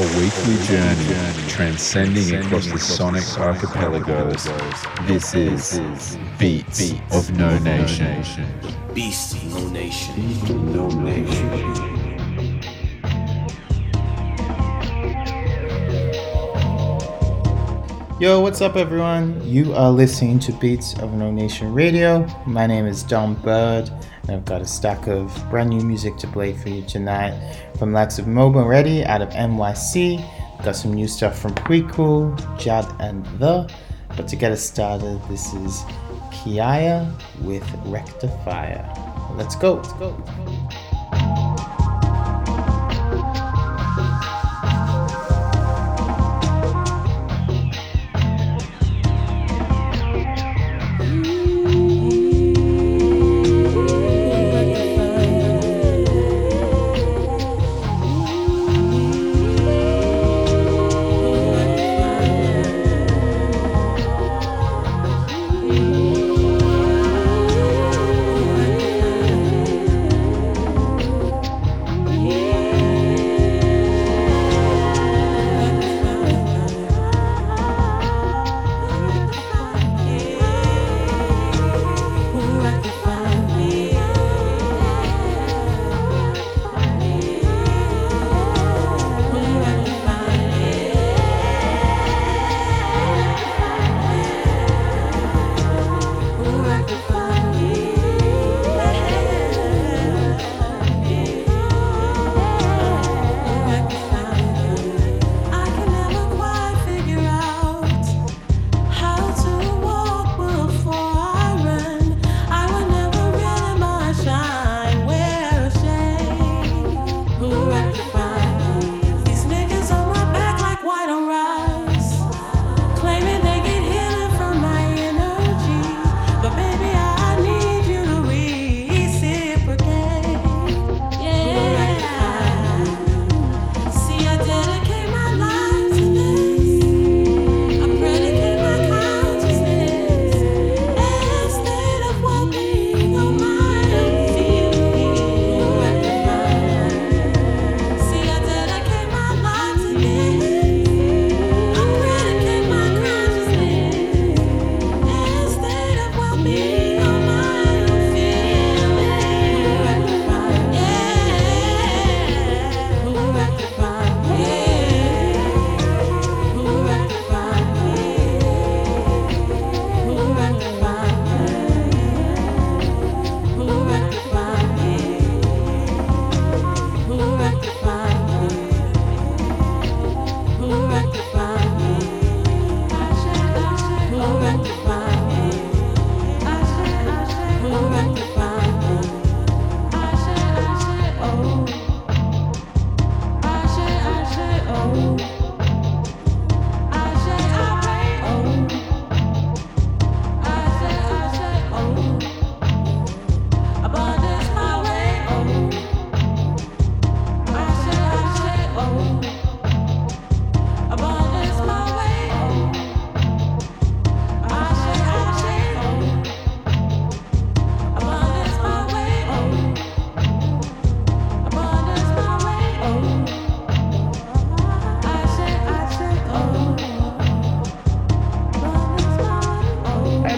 A weekly journey transcending across the sonic archipelagos. This is Beats of No Nation. Beast, no nation. No nation. Yo, what's up, everyone? You are listening to Beats of No Nation Radio. My name is Don Bird, and I've got a stack of brand new music to play for you tonight from likes of Mobile Ready out of NYC. Got some new stuff from Precool, Jad, and The. But to get us started, this is Kiaya with Rectifier. Let's go. Let's go. Let's go.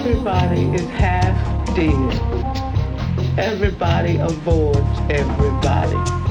Everybody is half dead. Everybody avoids everybody.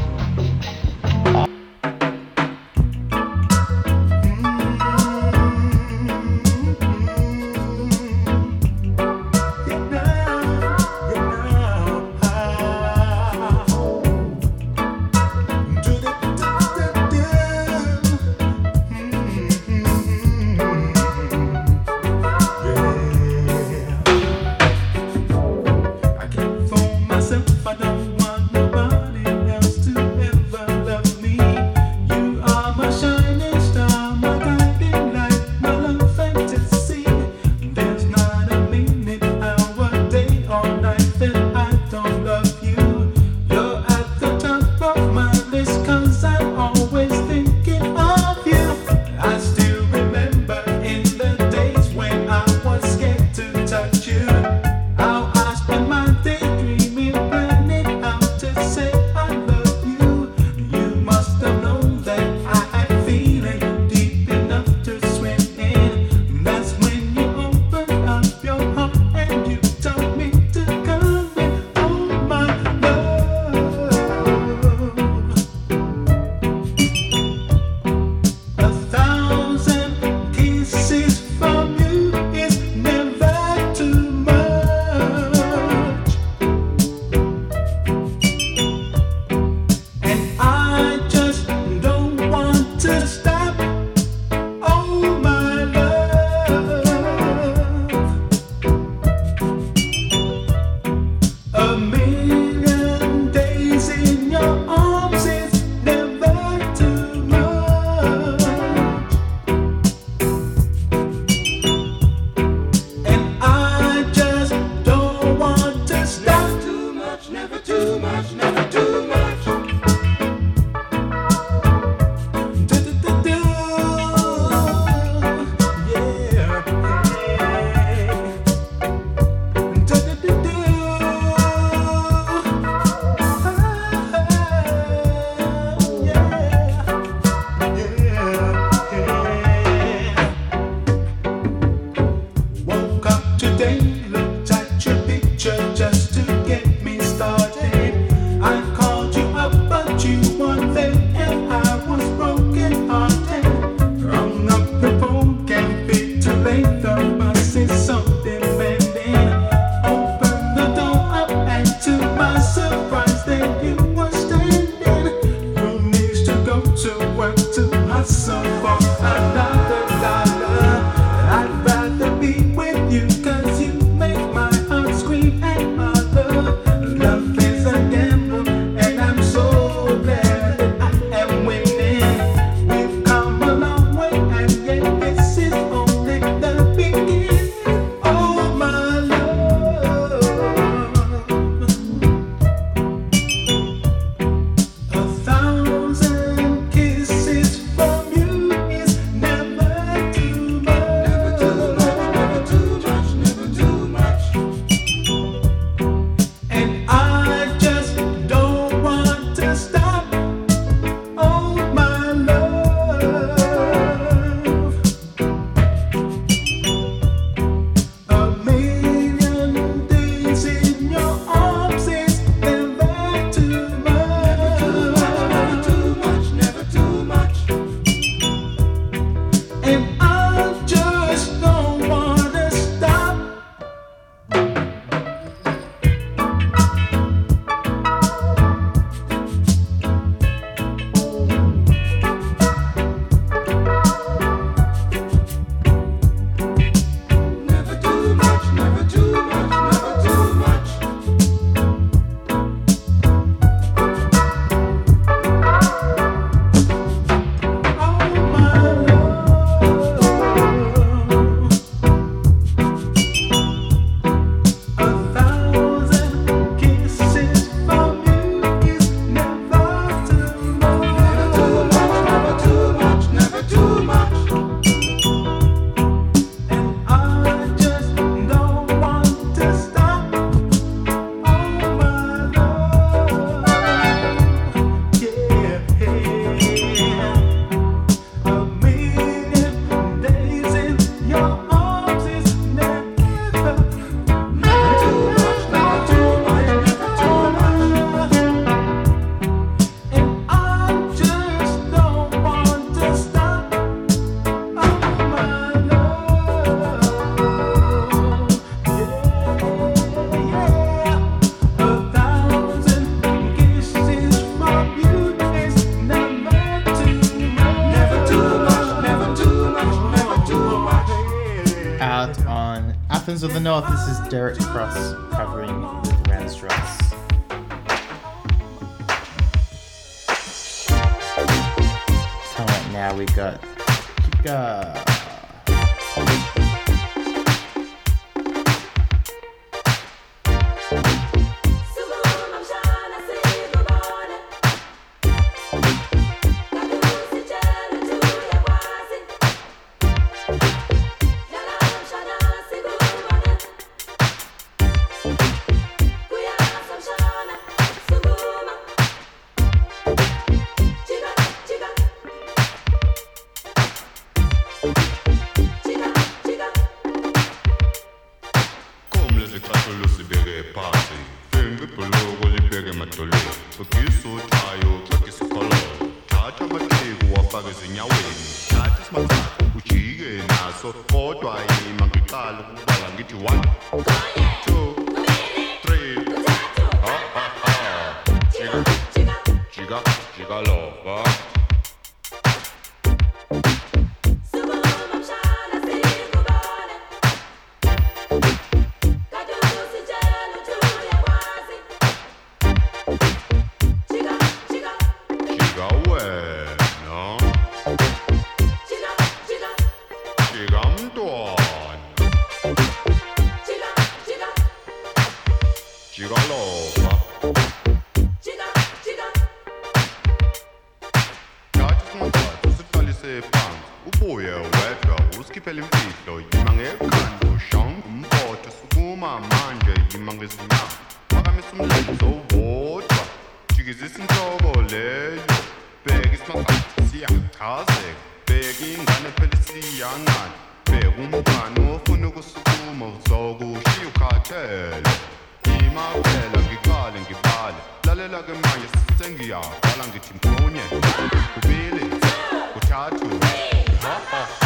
Of the North. This is Derek Cross. lange Timpone, Kubele, Potato, Hop-Hop.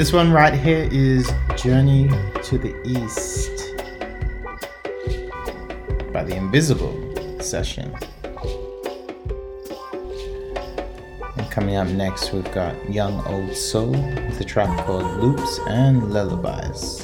This one right here is Journey to the East by the Invisible Session. And coming up next, we've got Young Old Soul with a track called Loops and Lullabies.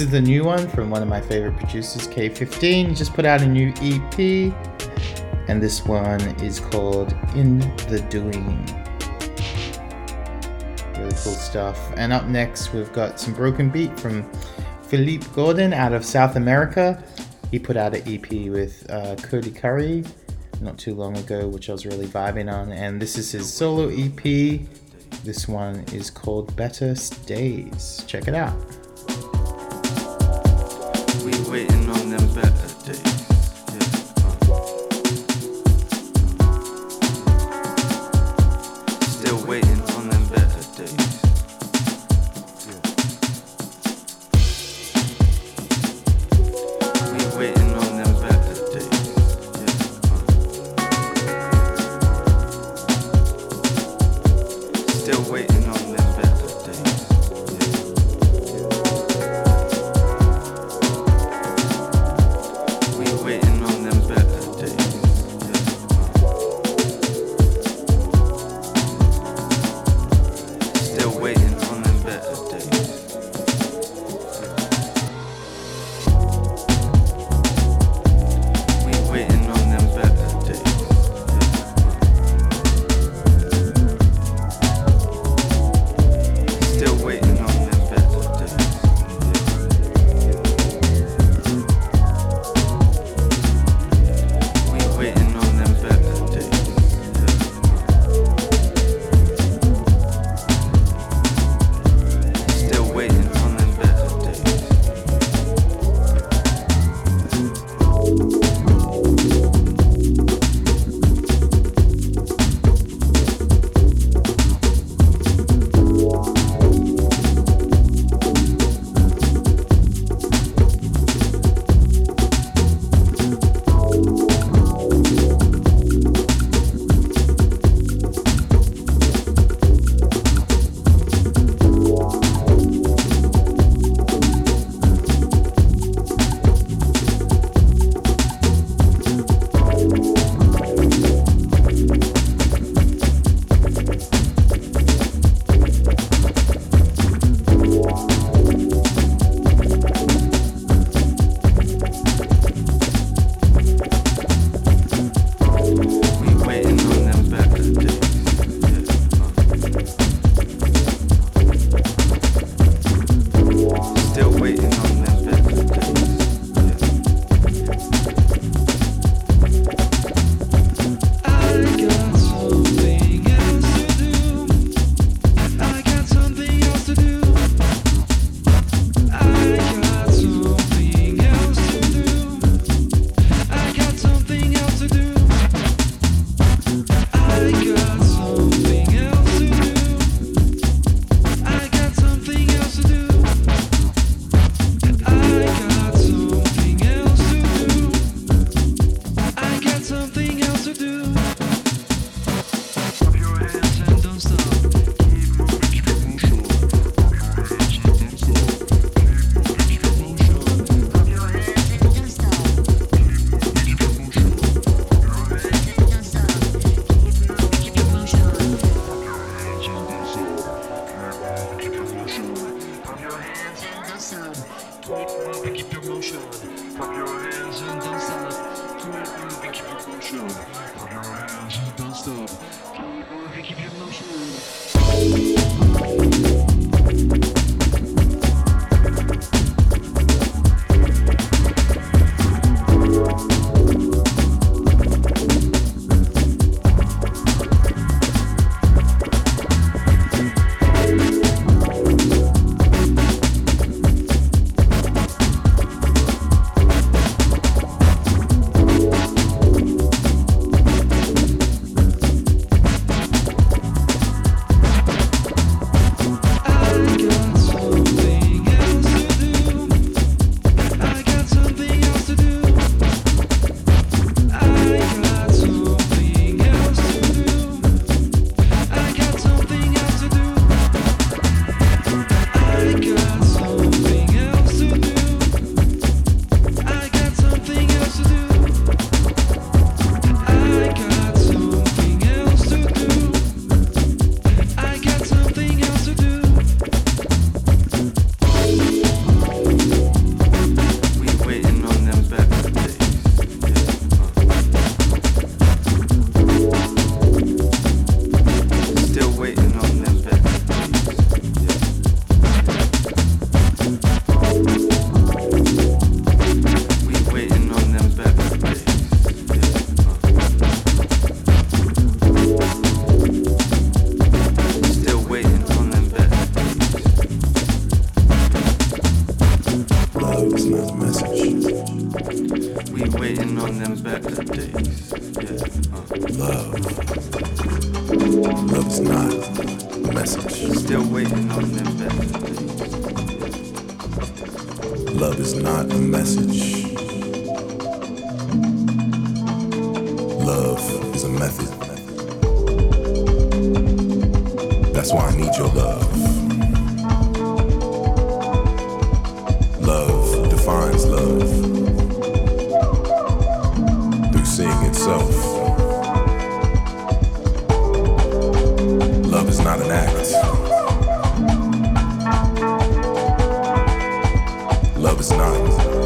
This is the new one from one of my favorite producers, K15. Just put out a new EP, and this one is called In the Doing. Really cool stuff. And up next, we've got some broken beat from Felipe Gordon out of South America. He put out an EP with uh, Cody Currie not too long ago, which I was really vibing on. And this is his solo EP. This one is called Better Days. Check it out we waiting on them better days.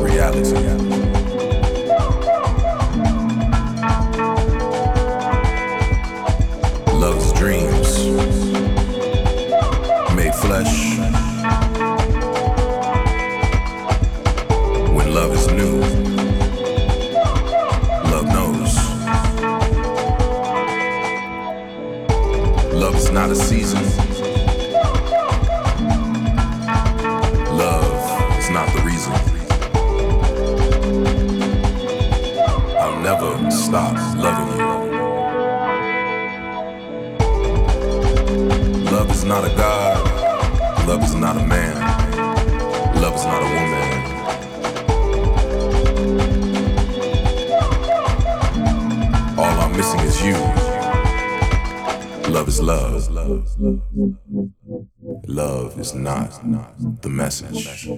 reality. stop loving you. Love is not a god. Love is not a man. Love is not a woman. All I'm missing is you. Love is love. Love is not the message.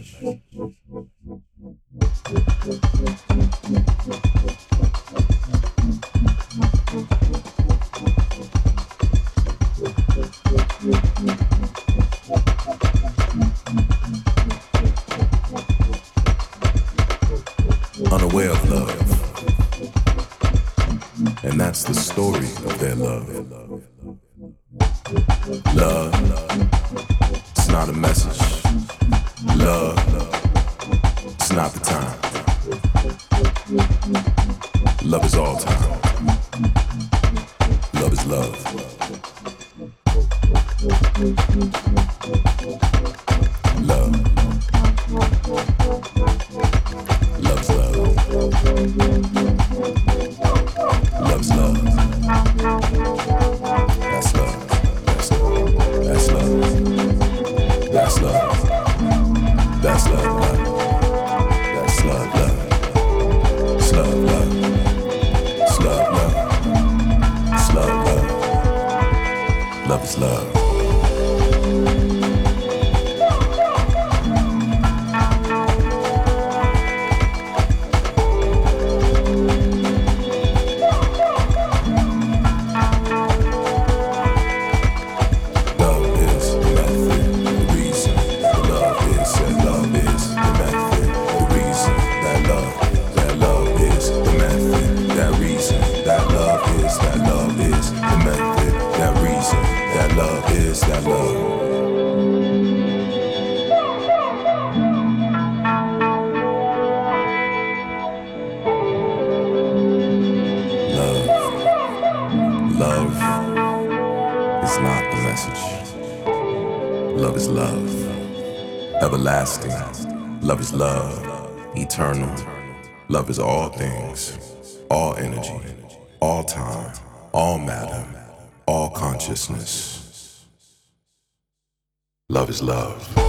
love.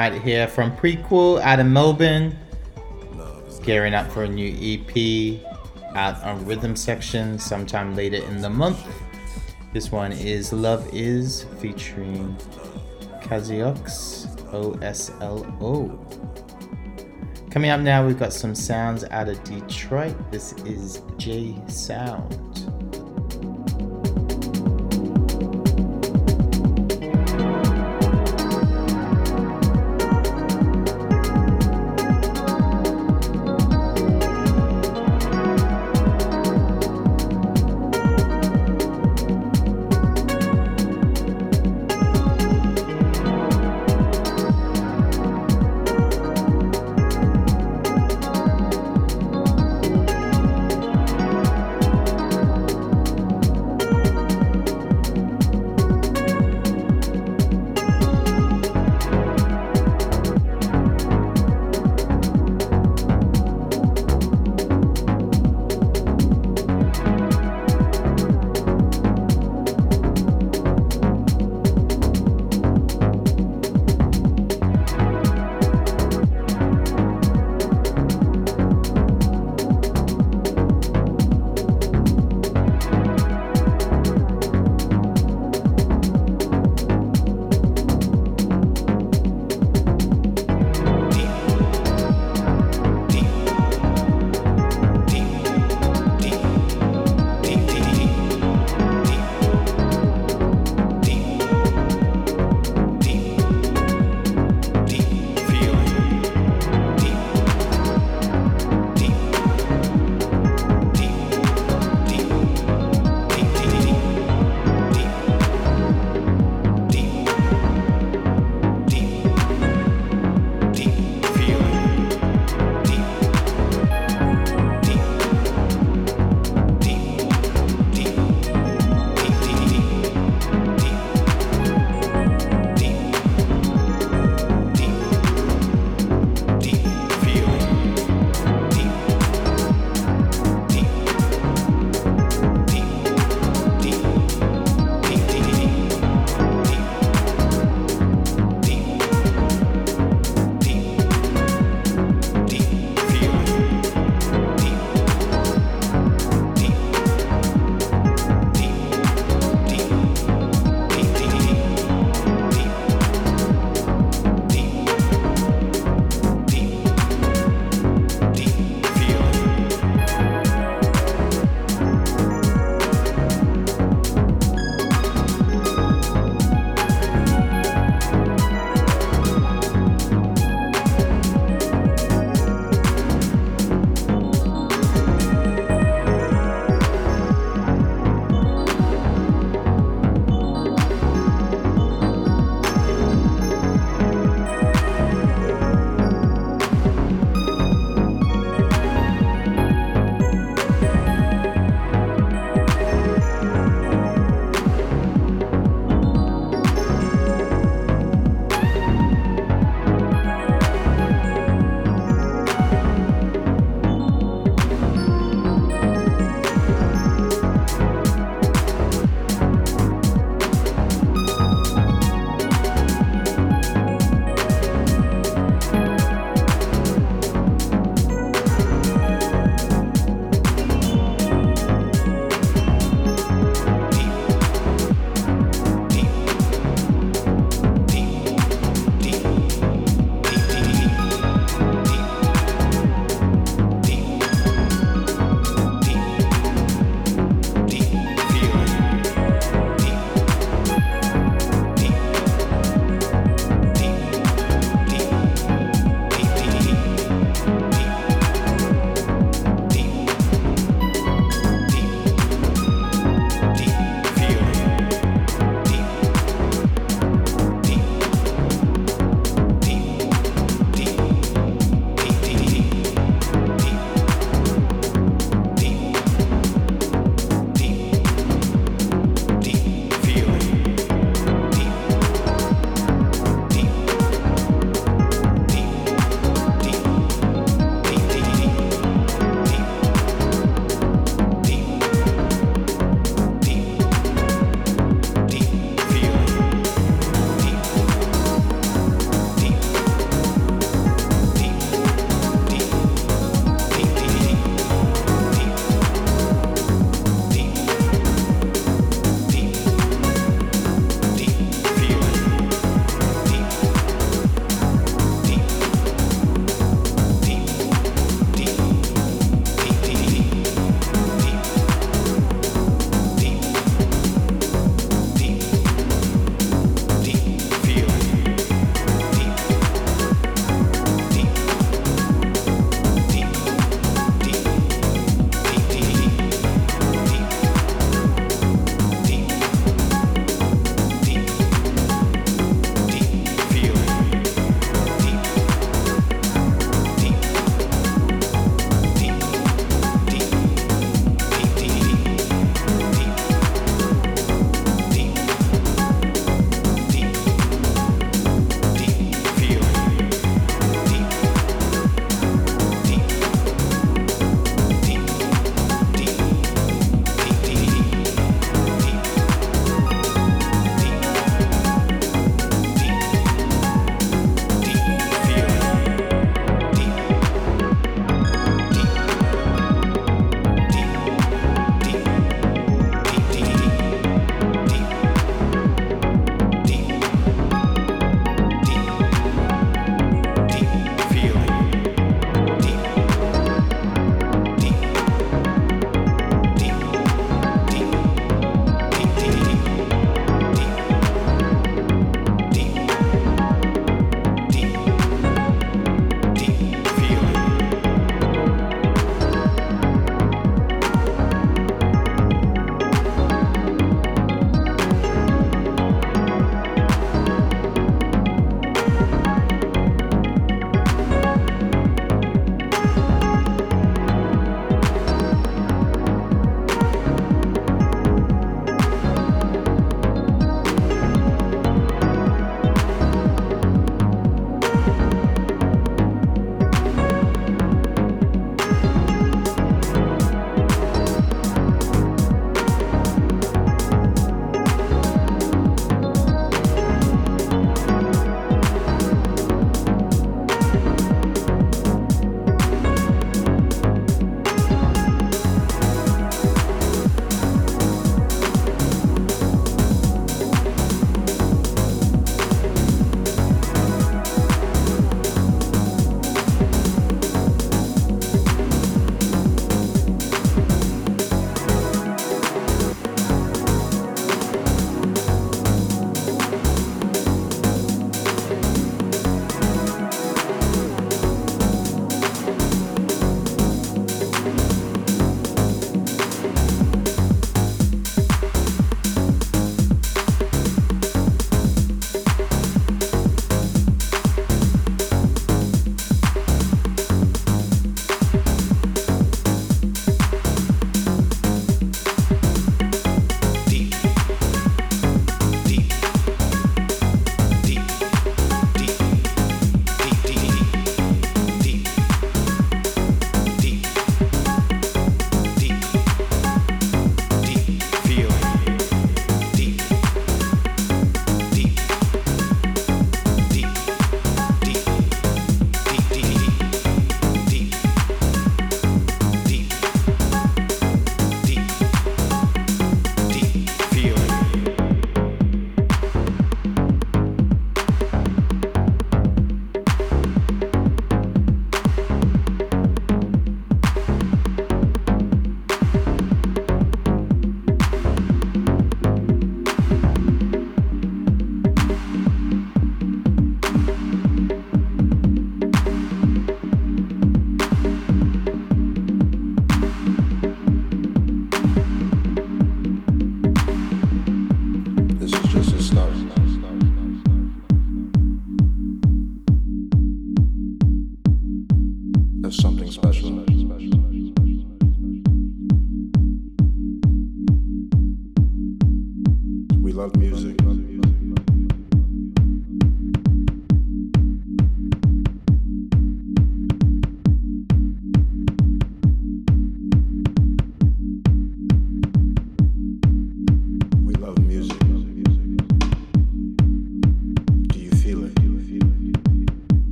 right here from Prequel out of Melbourne. Gearing up for a new EP out on Rhythm Section sometime later in the month. This one is Love Is featuring Kaziox OSLO. Coming up now, we've got some sounds out of Detroit. This is J Sound.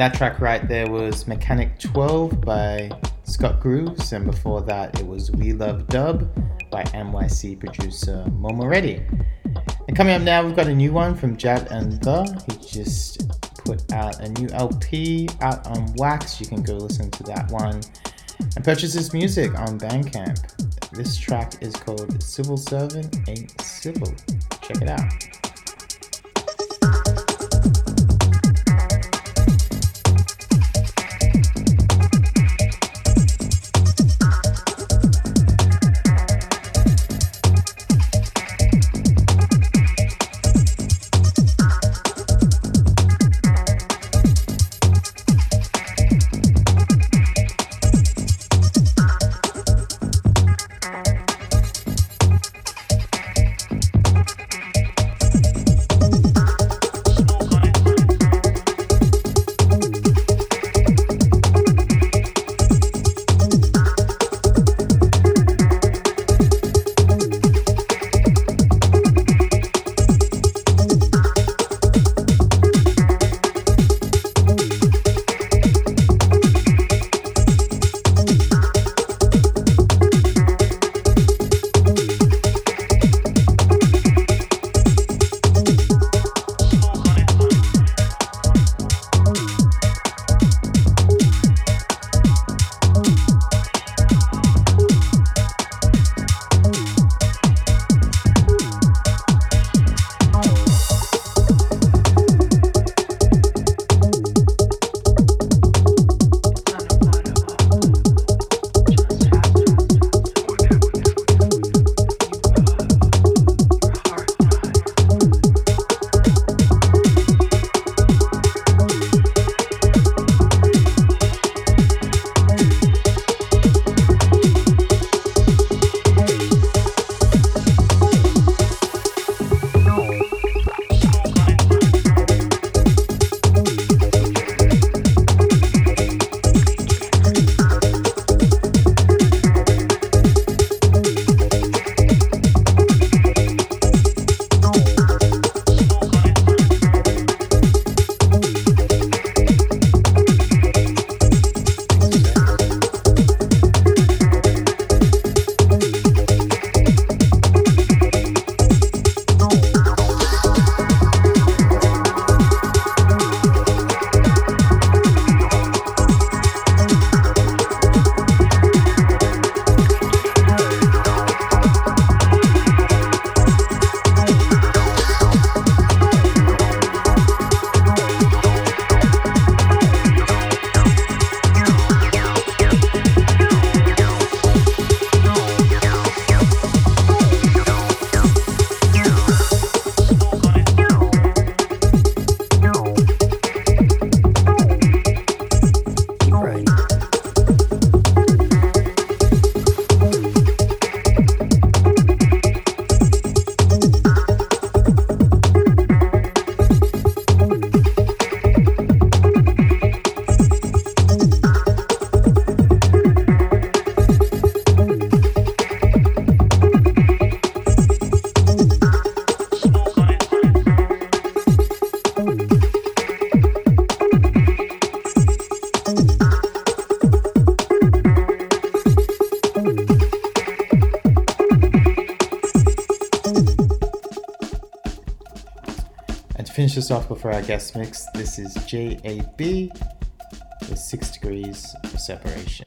That track right there was Mechanic 12 by Scott Grooves, and before that it was We Love Dub by NYC producer Momo Reddy. And coming up now, we've got a new one from Jad and The. He just put out a new LP out on Wax. You can go listen to that one and purchase his music on Bandcamp. This track is called Civil Servant Ain't Civil. Check it out. This off before our guest mix, this is JAB with 6 degrees of separation.